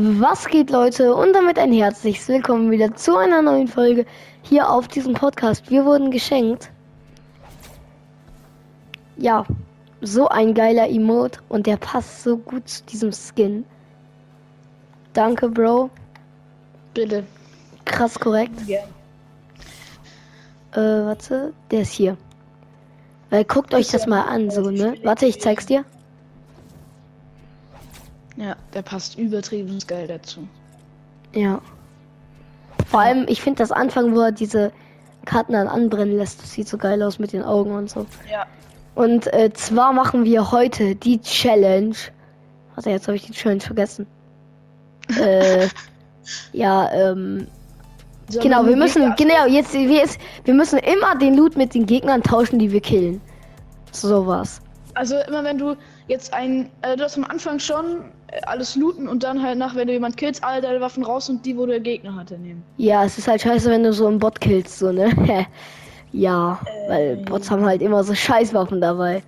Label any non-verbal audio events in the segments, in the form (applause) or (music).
Was geht, Leute? Und damit ein herzliches Willkommen wieder zu einer neuen Folge hier auf diesem Podcast. Wir wurden geschenkt. Ja, so ein geiler Emote und der passt so gut zu diesem Skin. Danke, Bro. Bitte. Krass korrekt. Ja. Äh, warte, der ist hier. Weil guckt euch das mal an, so, ne? Warte, ich zeig's dir. Ja, der passt übertrieben geil dazu. Ja. Vor allem, ich finde das Anfang, wo er diese Karten dann anbrennen lässt, das sieht so geil aus mit den Augen und so. Ja. Und äh, zwar machen wir heute die Challenge. Warte, jetzt habe ich die Challenge vergessen. (laughs) äh, ja, ähm, Sollen genau, wir müssen, genau, jetzt, wir, jetzt, wir müssen immer den Loot mit den Gegnern tauschen, die wir killen. So was. Also immer wenn du jetzt ein, äh, du hast am Anfang schon alles looten und dann halt nach, wenn du jemand killst, alle deine Waffen raus und die, wo der Gegner hatte, nehmen. Ja, es ist halt scheiße, wenn du so einen Bot killst, so, ne? (laughs) ja, weil Bots haben halt immer so Scheißwaffen dabei.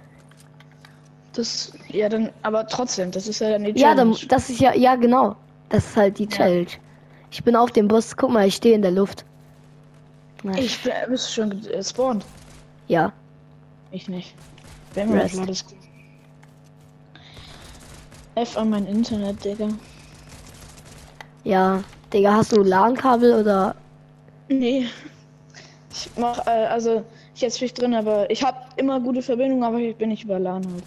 Das, ja dann, aber trotzdem, das ist ja dann die Ja, dann, Challenge. das ist ja, ja, genau. Das ist halt die Ja. Challenge. Ich bin auf dem Bus, guck mal, ich stehe in der Luft. Na, ich bin, bist schon gespawnt. Ja, Ich nicht. Wenn wir Rest. mal das F an mein Internet, Digga. ja. Digga, hast du LAN-Kabel oder? Nee. Ich mach, äh, also, ich jetzt mich drin, aber ich habe immer gute Verbindung, aber ich bin nicht über LAN halt.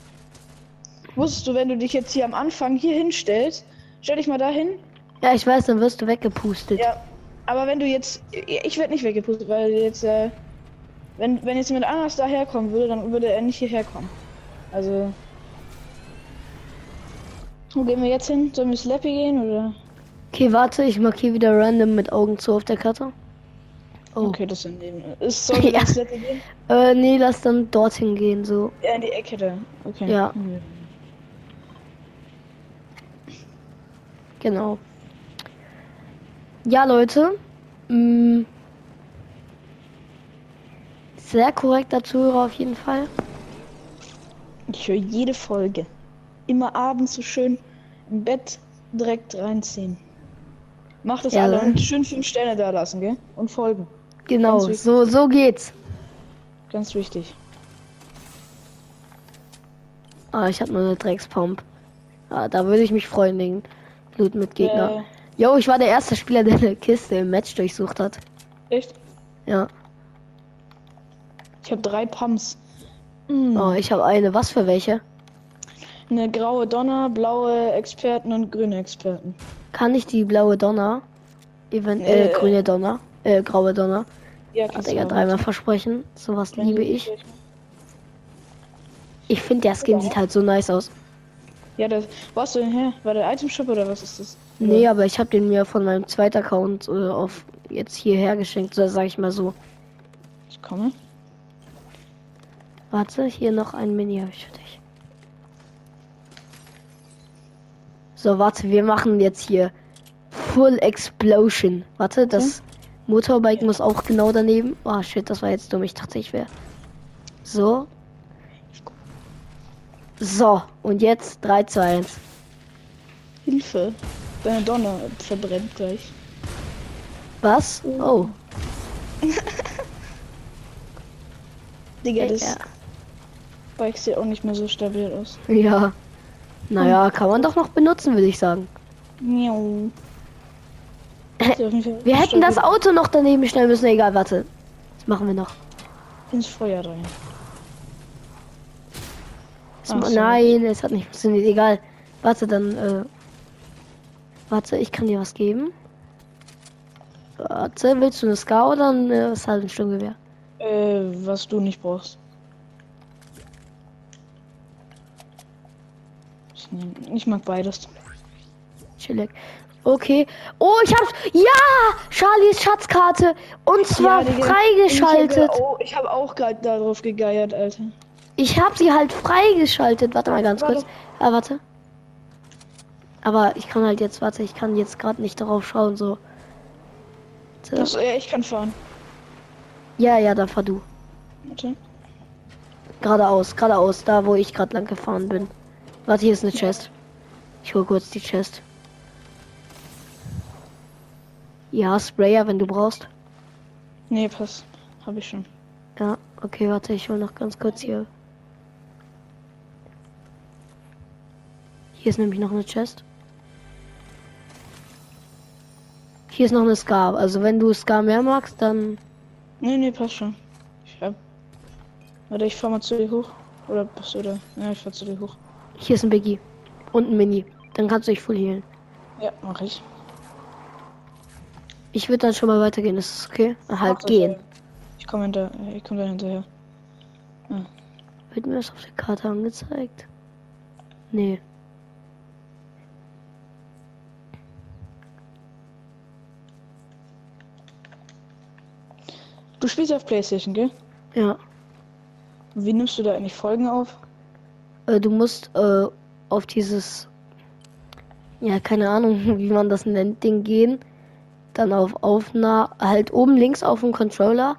Wusstest du, wenn du dich jetzt hier am Anfang hier hinstellst, stell dich mal dahin. Ja, ich weiß, dann wirst du weggepustet. Ja. Aber wenn du jetzt, ich werde nicht weggepustet, weil jetzt, äh, wenn, wenn jetzt jemand anders daherkommen würde, dann würde er nicht hierher kommen. Also. Wo gehen wir jetzt hin? Sollen wir Slappy gehen oder? Okay, warte, ich markiere wieder random mit Augen zu auf der Karte. Oh. Okay, das sind eben. Ist (laughs) soll Ja. ja. Slappy gehen? Äh, nee, lass dann dorthin gehen, so. Ja, in die Ecke da. Okay. Ja. Mhm. Genau. Ja, Leute. Mh, sehr korrekter Zuhörer auf jeden Fall. Ich höre jede Folge. Immer abends so schön im Bett direkt reinziehen. Macht das Ja, alle und schön fünf Sterne da lassen, gell? Und folgen. Genau, so, so geht's. Ganz wichtig. Ah, ich habe nur eine Dreckspump. Ah, da würde ich mich freuen, den Loot mit Gegner. Jo, ich war der erste Spieler, der eine Kiste im Match durchsucht hat. Äh, echt? Ja. Ich habe drei Pumps. Mm. Oh, ich habe eine. Was für welche? Eine graue Donner, blaue Experten und grüne Experten. Kann ich die blaue Donner? Event äh, Äh. grüne Donner. Äh, graue Donner. Ja, Hat er ja dreimal versprechen. Sowas liebe ich. Ich finde, der Skin sieht halt so nice aus. Ja, das. Wo hast du den her? War der Item Shop oder was ist das? Nee, aber ich habe den mir von meinem zweiten Account äh, auf jetzt hierher geschenkt, so sag ich mal so. Ich komme. Warte, hier noch ein Mini habe ich für dich. So, warte, wir machen jetzt hier Full Explosion. Warte, das Motorbike muss auch genau daneben. Oh shit, das war jetzt dumm. Ich dachte, ich wäre. So. So, und jetzt 3, 2, 1. Hilfe. Deine Donner verbrennt gleich. Was? Oh. (laughs) Digga, das Ja. Bike sieht auch nicht mehr so stabil aus. ja. Naja, kann man doch noch benutzen, würde ich sagen. Miau. Wir hätten das Auto noch daneben stellen müssen. Egal, warte. Das machen wir noch. ins Feuer rein. So. Nein, es hat nicht funktioniert. Egal. Warte, dann. Äh, warte, ich kann dir was geben. Warte, willst du eine Ska oder ein äh, Sturmgewehr? Äh, was du nicht brauchst. Ich, mag beides. Chillig. Okay. Oh, ich hab's. Ja! Charlies Schatzkarte. Und zwar Digga. freigeschaltet. Ich habe auch, ich hab auch gerade darauf gegeiert, Alter. Ich hab sie halt freigeschaltet. Warte mal ganz Warte. kurz. Ah, warte. Aber ich kann halt jetzt, warte, ich kann jetzt gerade nicht darauf schauen, so. So. Das, ja, ich kann fahren. Ja, ja, da fahr du. Warte. Geradeaus, geradeaus, da wo ich gerade lang gefahren bin. Warte, hier ist eine Chest. Ich hol kurz die Chest. Ja, Sprayer, wenn du brauchst. Nee, passt. Habe ich schon. Ja, okay, warte, ich hol noch ganz kurz hier. Hier ist nämlich noch eine Chest. Hier ist noch eine Scar. Also wenn du Scar mehr magst, dann. Nee, nee, passt schon. Ich hab. Warte, ich fahr mal zu dir hoch. Oder bist du da? Ja, ich fahr zu dir hoch. Hier ist ein Biggie. Und ein Mini. Dann kannst du dich voll healen. Ja, mach ich. Ich würde dann schon mal weitergehen, ist das okay? Ah, Halt das, gehen. ja. Ich komme hinter. Ich komme da hinterher. Wird mir das auf der Karte angezeigt? Nee. Du spielst auf Playstation, gell? Ja. Wie nimmst du da eigentlich Folgen auf? Äh, du musst äh, auf dieses. Ja, keine Ahnung, (laughs) wie man das nennt, Ding gehen. Dann auf Aufnahme. Halt oben links auf dem Controller.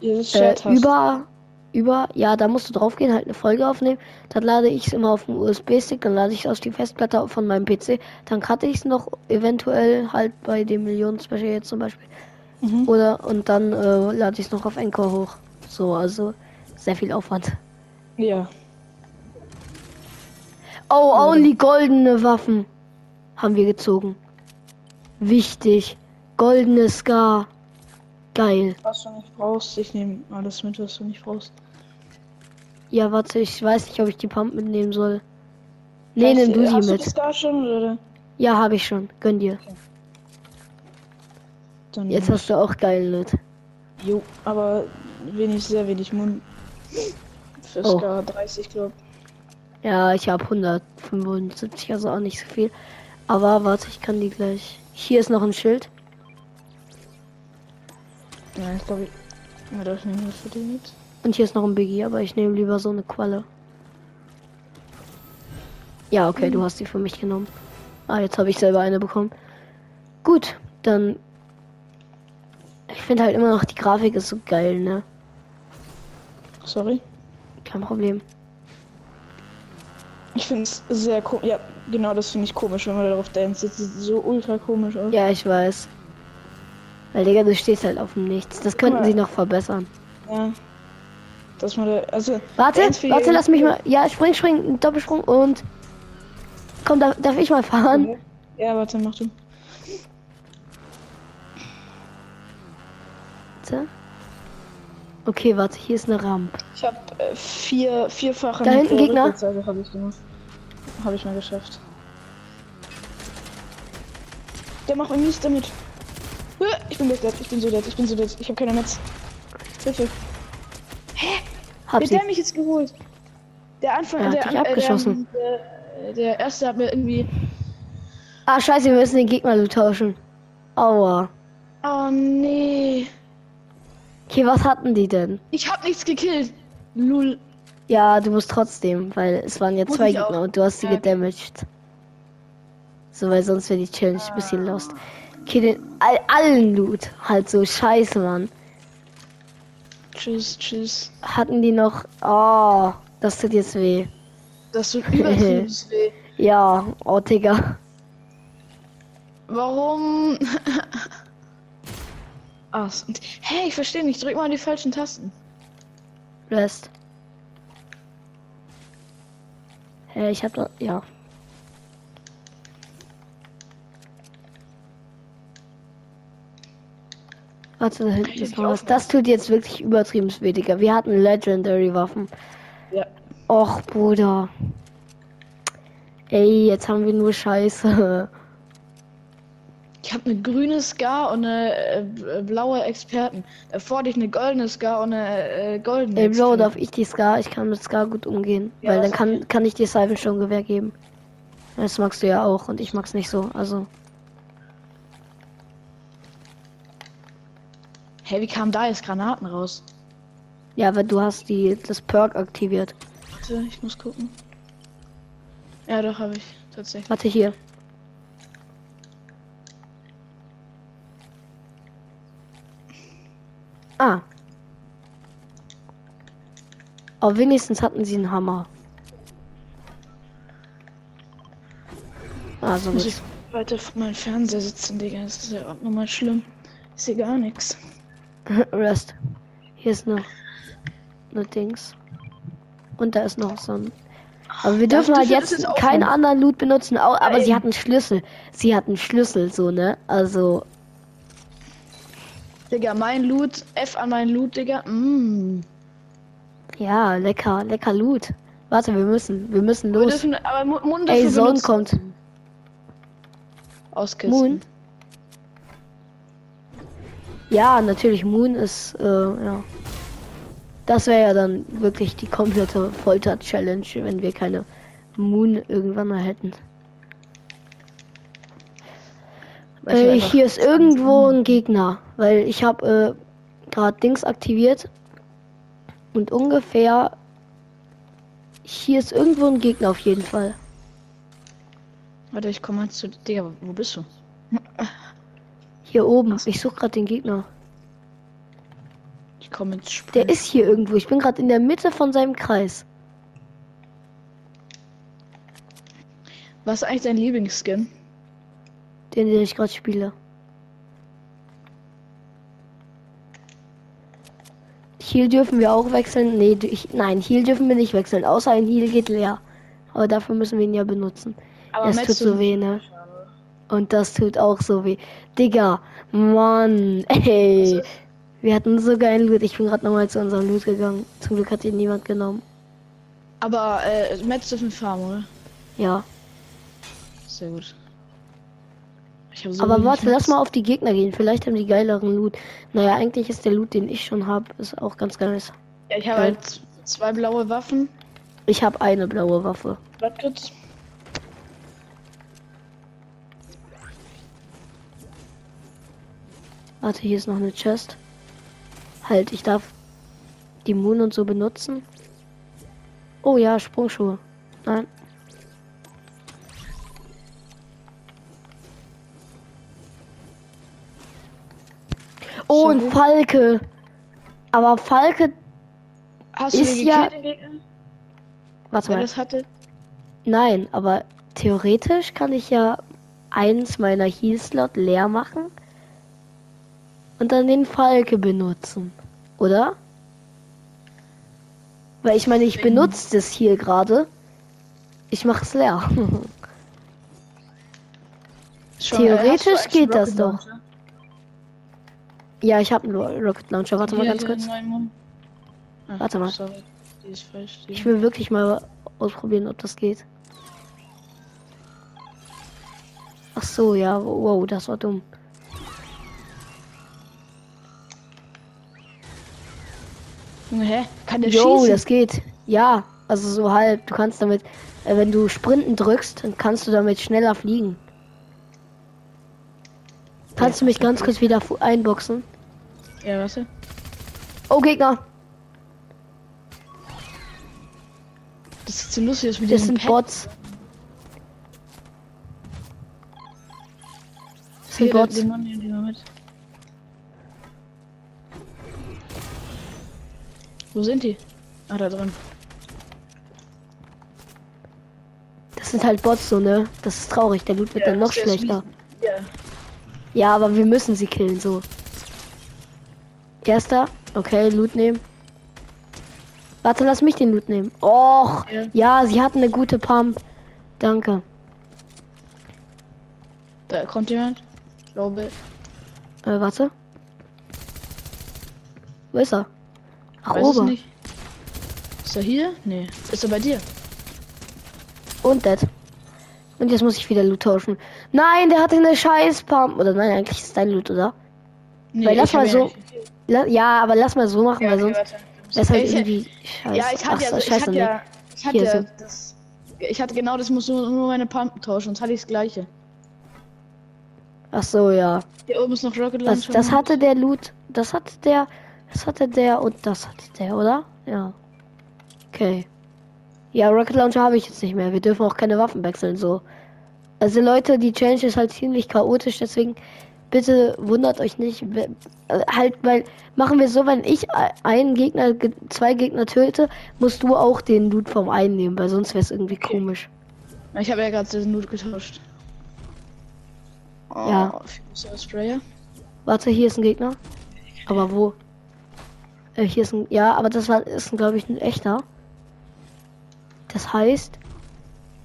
Dieses Äh, über. Über. Ja, da musst du drauf gehen, halt eine Folge aufnehmen. Dann lade ich es immer auf dem USB-Stick. Dann lade ich es auf die Festplatte von meinem PC. Dann cutte ich es noch eventuell halt bei dem Millionen-Special jetzt zum Beispiel. Mhm. Oder und dann äh, lade ich es noch auf Encore hoch. So, also sehr viel Aufwand. Ja. Oh, only goldene Waffen haben wir gezogen. Wichtig. Goldene Scar. Geil. Was du nicht brauchst, ich nehme alles mit, was du nicht brauchst. Ja, warte, ich weiß nicht, ob ich die Pump mitnehmen soll. Nee, nimm du sie mit. schon? Ja, habe ich schon. Gönn dir. Dann Jetzt hast du auch geil mit. Jo, aber wenig, sehr wenig Mund. Für Oh. Scar 30, glaub. Ja, ich habe 175, also auch nicht so viel. Aber warte, ich kann die gleich. Hier ist noch ein Schild. Ja, ich glaube, das nehmen wir für den mit. Und hier ist noch ein Biggie, aber ich nehme lieber so eine Qualle. Ja, okay, du hast die für mich genommen. Ah, jetzt habe ich selber eine bekommen. Gut, dann. Ich finde halt immer noch, die Grafik ist so geil, ne? Sorry. Kein Problem. Ich finde es sehr komisch. Ja, genau, das finde ich komisch, wenn man darauf dance. Das sieht so ultra komisch aus. Ja, ich weiß. Weil, Digga, du stehst halt auf dem Nichts. Das könnten Aber- sie noch verbessern. Ja. Dass man da. Also. Warte, warte, lass mich mal. Ja, spring, spring, Doppelsprung und. Komm, darf, darf ich mal fahren? Ja, warte, mach du. Warte. Okay, warte, hier ist eine Rampe. Ich habe äh, vier, vierfache. Da hinten Gegner. Habe ich. Habe ich mal geschafft. Der macht irgendwie nichts damit. Äh, Ich bin dead, ich bin so dead, ich bin so dead. Ich habe keine Netz. Hilfe. Hab Wer der mich jetzt geholt? Der Anfang, hat der, an- äh, abgeschossen. Der, der, der erste hat mir irgendwie. Ah, scheiße, wir müssen den Gegner tauschen. Aua. Oh nee. Okay, was hatten die denn? Ich hab nichts gekillt. Lul. Ja, du musst trotzdem, weil es waren ja Muss zwei auch. Gegner und du hast sie Ja. gedamaged. So, weil sonst wäre die Challenge ein bisschen lost. Okay, den all, allen Loot. Halt so scheiße, Mann. Tschüss, tschüss. Hatten die noch. Oh, das tut jetzt weh. Das tut (laughs) übertrieben weh. Ja, oh, Digga. Warum? (laughs) Ah, s- hey, ich verstehe nicht. Drück mal die falschen Tasten. Rest. Hä, ich hab da. Ja. Warte, da hinten ist noch was. Das tut jetzt wirklich übertrieben weh, Digga. Wir hatten Legendary Waffen. Ja. Och, Bruder. Ey, jetzt haben wir nur Scheiße. (laughs) Ich habe eine grüne Scar und eine äh, blaue Experten. Davor hatte ich eine goldene Scar und eine äh, goldene. Ey, Bro, darf ich die Scar? Ich kann mit Scar gut umgehen. Ja, weil dann kann, kann ich dir Cyber schon Gewehr geben. Das magst du ja auch und ich mag's nicht so. Also. Hey, wie kam da jetzt Granaten raus? Ja, weil du hast die das Perk aktiviert. Warte, ich muss gucken. Ja, doch, habe ich. Tatsächlich. Warte hier. Ah. Aber wenigstens hatten sie einen Hammer. Also Muss gut. ich weiter von meinem Fernseher sitzen, Digga. Das ist ja auch nochmal schlimm. Ich sehe gar nichts. (laughs) Rest. Hier ist noch eine Dings. Und da ist noch so ein. Aber wir dürfen halt jetzt keinen anderen Loot benutzen, aber sie Nein. hat einen Schlüssel. Sie hat einen Schlüssel, so, ne? Also, Digga, mein Loot. F an meinen Loot, Digga. Mm. ja, lecker, lecker Loot. Warte, wir müssen, wir müssen Wir los. dürfen aber Mu- Mund Ey, benutzen. kommt. Auskisten. Moon? Ja, natürlich, Moon ist, äh, ja. Das wäre ja dann wirklich die komplette Folter-Challenge, wenn wir keine Moon irgendwann mal hätten. Weil ich Äh, hier ist irgendwo ein Gegner, weil ich habe äh, gerade Dings aktiviert und ungefähr hier ist irgendwo ein Gegner auf jeden Fall. Warte, ich komme mal zu. Digga, wo bist du? Hier oben. Ich suche gerade den Gegner. Ich komme ins Spiel. Der ist hier irgendwo. Ich bin gerade in der Mitte von seinem Kreis. Was ist eigentlich dein Lieblingsskin? Den, den ich gerade spiele. Heal dürfen wir auch wechseln. Nee, ich, nein, Heal dürfen wir nicht wechseln. Außer ein Heal geht leer. Aber dafür müssen wir ihn ja benutzen. Aber es tut so weh, ne? Und das tut auch so weh. Digga, Mann, (laughs) ey. Wir hatten so geilen Loot. Ich bin gerade nochmal zu unserem Loot gegangen. Zum Glück hat ihn niemand genommen. Aber äh, Metz dürfen farmen, oder? Ja. Sehr gut. So Aber warte, lass mal auf die Gegner gehen. Vielleicht haben die geileren Loot. Naja, eigentlich ist der Loot, den ich schon habe, ist auch ganz geil. Ja, ich habe halt zwei blaue Waffen. Ich habe eine blaue Waffe. Warte kurz. Warte, hier ist noch eine Chest. Halt, ich darf die Moon und so benutzen. Oh ja, Sprungschuhe. Nein. Oh, ein So. Falke. Aber Falke, Hast du Ist ja- warte mal. das hatte? Nein, aber theoretisch kann ich ja eins meiner Heal-Slot leer machen und dann den Falke benutzen, oder? Weil ich meine, ich benutze das hier gerade. Ich mache es leer. (laughs) Theoretisch äh, du geht das doch. Launcher? Ja, ich habe einen Ro- Rocket Launcher. Warte mal ganz kurz. Ah, Warte mal. Sorry, Ich will wirklich mal ausprobieren, ob das geht. Ach so, ja, wow, das war dumm. Junge, hä? Kann der Jo, schießen? das geht. Ja, also so halb. Du kannst damit, äh, wenn du Sprinten drückst, dann kannst du damit schneller fliegen. Kannst du mich ganz kurz wieder einboxen? Ja, warte. Oh, Gegner. Das ist so lustig, dass wir Das sind Bots. Das sind Bots. Den Mann mal mit. Wo sind die? Ah, da drin. Das sind halt Bots, so, ne? Das ist traurig. Der Loot wird dann noch schlechter. Ja. Ja, aber wir müssen sie killen, so. Erster. Okay, Loot nehmen. Warte, lass mich den Loot nehmen. Och, Ja. ja, sie hatten eine gute Pump. Danke. Da kommt jemand. Glaube. Äh, warte. Wo ist er? Ach, Weiß oben. nicht. Ist er hier? Nee. Ist er bei dir? Und Dead. Und jetzt muss ich wieder Loot tauschen. Nein, der hatte eine scheiß Pump. Oder nein, eigentlich ist dein Loot, oder? Nee, Weil hab mal so- nicht. La ja, aber lass mal so machen, Ja, weil okay, sonst warte. das ist halt Ich- irgendwie scheiße. Ja, ich hatte ja, Ach, ich scheiße, hatte nee. ja, ich hatte ja das, ich hatte genau das, muss nur, nur meine Pumpen tauschen, sonst hatte ich das gleiche. Ach so, ja. Hier oben ist noch Rocket Das, Launcher. das hatte der Loot. Das hatte der. Das hatte der und das hatte der, oder? Ja. Okay. Ja, Rocket Launcher habe ich jetzt nicht mehr. Wir dürfen auch keine Waffen wechseln, so. Also Leute, die Challenge ist halt ziemlich chaotisch, deswegen bitte wundert euch nicht. äh, Halt, weil machen wir so, wenn ich einen Gegner, ge- zwei Gegner töte, musst du auch den Loot vom einen nehmen, weil sonst wäre es irgendwie komisch. Ich habe ja gerade den Loot getauscht. Oh, Ja. Sprayer. Warte, hier ist ein Gegner. Aber wo? Äh, hier ist ein. Ja, aber das war ist, glaube ich, ein echter. Das heißt,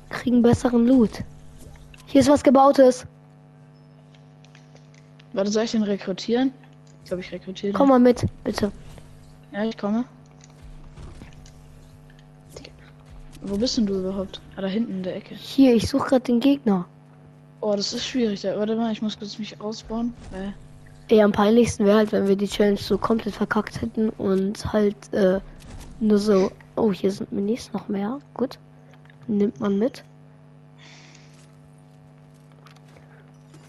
kriegen besseren Loot. Hier ist was gebautes. Warte, soll ich den rekrutieren? Ich glaube, ich rekrutiere. Komm mal mit, bitte. Ja, ich komme. Wo bist denn du überhaupt? Ah, da hinten in der Ecke. Hier, ich suche gerade den Gegner. Oh, das ist schwierig. Da, warte mal, ich muss kurz mich ausbauen. Äh, Ey, am peinlichsten wäre halt, wenn wir die Challenge so komplett verkackt hätten und halt äh, nur so. Oh, hier sind Minis noch mehr. Gut. Nimmt man mit.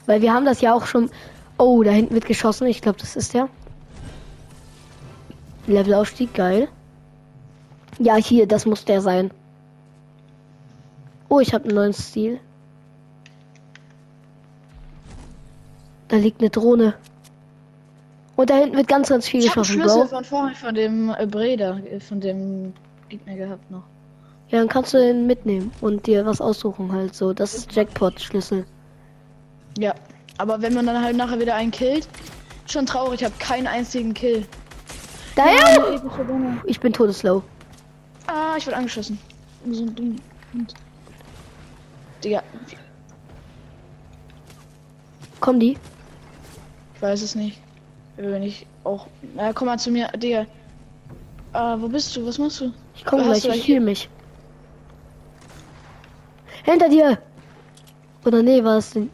Weil wir haben das ja auch schon. Oh, da hinten wird geschossen. Ich glaube, das ist der. Levelaufstieg, geil. Ja, hier, das muss der sein. Oh, ich habe einen neuen Stil. Da liegt eine Drohne. Und da hinten wird ganz, ganz viel ich habe geschossen, Schlüssel Bro. von vorhin von dem äh, Breda, äh, von dem Gegner gehabt noch. Ja, dann kannst du den mitnehmen und dir was aussuchen halt so. Das ist Jackpot-Schlüssel. Ja, aber wenn man dann halt nachher wieder einen killt, schon traurig, ich habe keinen einzigen Kill. Daher! Epische Bombe. Ich bin todeslow. Ah, ich wurde angeschossen. So ein Ding. Und- Digga, Kommen die? ich weiß es nicht. Wenn ich auch. Na, komm mal zu mir, Digga. Ah, wo bist du? Was machst du? Ich komme gleich, ich heal mich. Hinter dir! Oder nee, war es denn?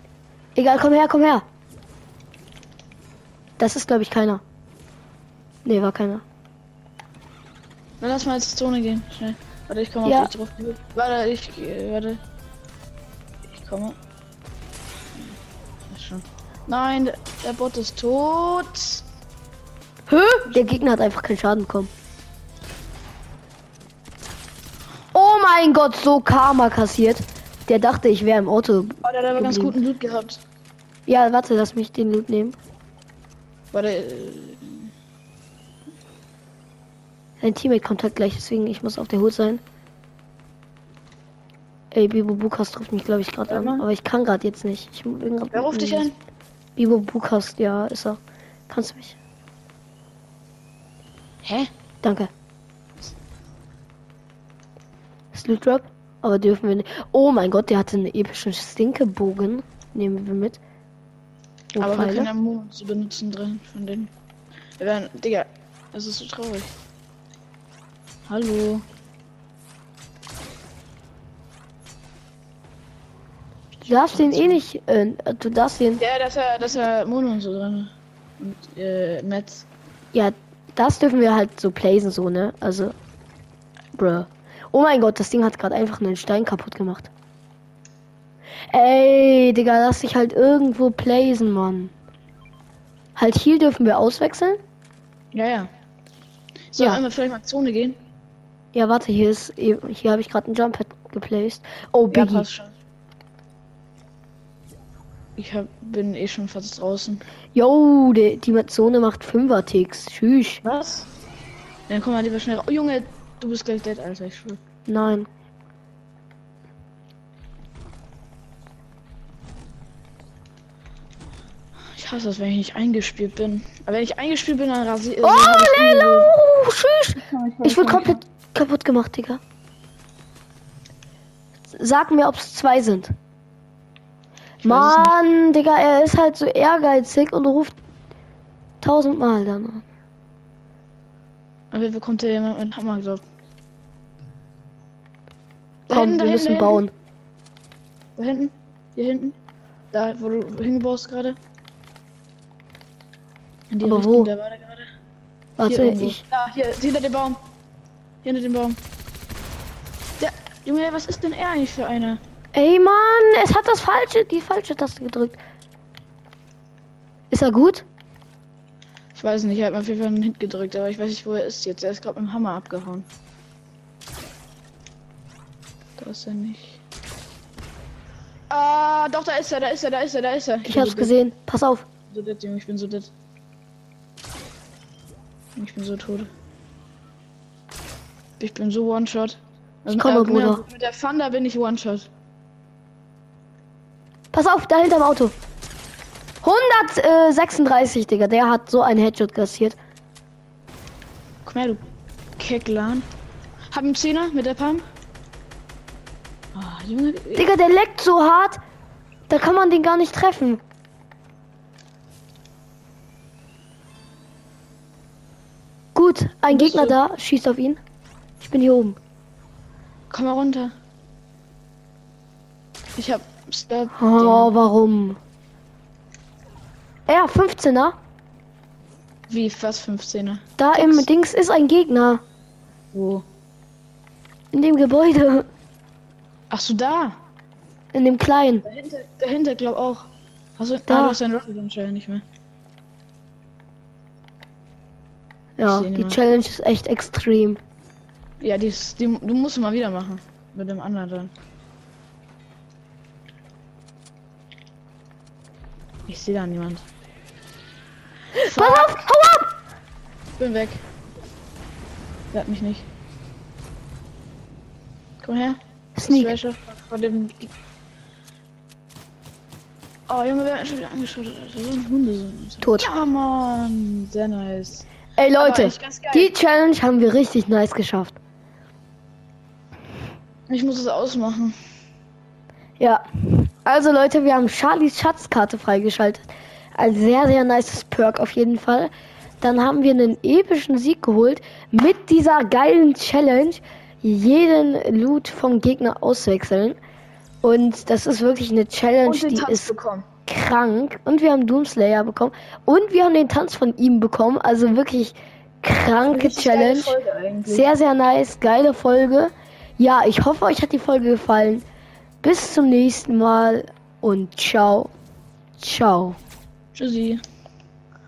Egal, komm her, komm her! Das ist, glaube ich, keiner. Nee, war keiner. Dann lass mal ins Zone gehen. Schnell. Warte, ich komme Ja. auf dich drauf. Warte, ich. Warte. Ich komme. Nein, der, der Bot ist tot. Hä? Der Gegner hat einfach keinen Schaden bekommen. Oh mein Gott, so Karma kassiert. Der dachte, ich wäre im Auto. Oh, der hat aber ganz guten Loot gehabt. Ja, warte, lass mich den Loot nehmen. Warte, äh, Dein Teammate kommt halt gleich, deswegen ich muss auf der Hut sein. Ey, Bibo Bukas ruft mich, glaube ich, gerade an. Aber ich kann gerade jetzt nicht. Ich bin grad wer ruft dich an? Bibo Bukas, ja, ist er. Kannst du mich? Hä? Danke. Ist Loot Drop? Aber dürfen wir nicht. Oh mein Gott, der hatte einen epischen Stinkebogen. Nehmen wir mit. Oh, aber wir Pfeile. können ja Mo zu benutzen drin von denen. Wir werden, Digga, das ist so traurig. Hallo. Du darfst den eh nicht. Äh, du darfst den. Ja, dass er, dass er Mono und so drin. Und äh, Metz. Ja, das dürfen wir halt so plaisen, so, ne? Also. Bruh. Oh mein Gott, das Ding hat gerade einfach einen Stein kaputt gemacht. Ey, Digga, lass dich halt irgendwo plaisen, Mann. Halt hier dürfen wir auswechseln. Ja, ja. So, Ja. einmal vielleicht mal Zone gehen. Ja, warte, hier ist. Hier habe ich gerade ein Jump Pad geplaced. Oh, Ja, Biggie. schon. Ich hab, bin eh schon fast draußen. Yo, die, die Zone macht 5er Ticks. Tschüss. Was? Dann komm mal lieber schnell. Oh Junge, du bist gleich dead, Alter, ich schwör. Nein. Ich hasse das, wenn ich nicht eingespielt bin. Aber wenn ich eingespielt bin, dann rasiere Oh, Lelo! Tschüss. Ich wurde komplett kaputt gemacht, Digga. Sag mir, ob es zwei sind. Mann, Digga, er ist halt so ehrgeizig und ruft tausendmal dann. Aber bekommt der jemand mit Hammer. Da Komm, hinten, wir müssen bauen. Da hinten? Hier hinten? Da, wo du hingebaust gerade? In die Aber Richtung, wo? der war da gerade. Warte, Hier irgendwo. ich. Da, hier, hinter dem Baum. Hier hinter dem Baum. Der, Junge, was ist denn er eigentlich für einer? Ey, Mann, es hat das falsche, die falsche Taste gedrückt. Ist er gut? Ich weiß nicht, er hat mir auf jeden Fall einen Hit gedrückt, aber ich weiß nicht, wo er ist jetzt. Er ist gerade mit dem Hammer abgehauen. Da ist er nicht. Ah, doch, da ist er, da ist er, da ist er, da ist er. Ich bin hab's so gesehen. Pass auf. dead, So dead, Junge, ich bin so dead. Ich bin so tot. Ich bin so One-Shot. Also, Ich komme, mit der- Bruder. Mit der Thunder bin ich One-Shot. Pass auf, da hinterm Auto. 136, Digga. Der hat so einen Headshot kassiert. Komm her, du Kecklan. Hab einen Zehner mit der Palm. Ah, Junge. Digga, der leckt so hart. Da kann man den gar nicht treffen. Gut, ein Gegner du? da. Schießt auf ihn. Ich bin hier oben. Komm mal runter. Ich hab Stab. Oh, warum? Ja, 15er. Wie, was 15er? Da Sechs. im Dings ist ein Gegner. Wo? In dem Gebäude. Ach so, da. In dem kleinen. Dahinter, dahinter glaub auch. Hast du, Da. ah, du hast deinen Rocket Launcher nicht mehr. Ja, die mal. Challenge ist echt extrem. Ja, die, ist- die, du musst mal wieder machen. Mit dem anderen. Ich sehe da niemand. Pass auf, hau ab! Bin weg. Hat mich nicht. Komm her. Sneak. Von dem. Oh Junge, wer hat schon wieder angeschaut? Alter, So ein Hundesohn. Tot. Ja, Mann. Sehr nice. Ey Leute, die Challenge haben wir richtig nice geschafft. Ich muss es ausmachen. Ja. Also Leute, wir haben Charlies Schatzkarte freigeschaltet. Ein sehr, sehr nices Perk auf jeden Fall. Dann haben wir einen epischen Sieg geholt mit dieser geilen Challenge. Jeden Loot vom Gegner auswechseln. Und das ist wirklich eine Challenge, die Tanz ist bekommen. krank. Und wir haben Doomslayer bekommen. Und wir haben den Tanz von ihm bekommen. Also wirklich kranke Challenge. Sehr, sehr nice. Geile Folge. Ja, ich hoffe, euch hat die Folge gefallen. Bis zum nächsten Mal und ciao. Ciao. 自己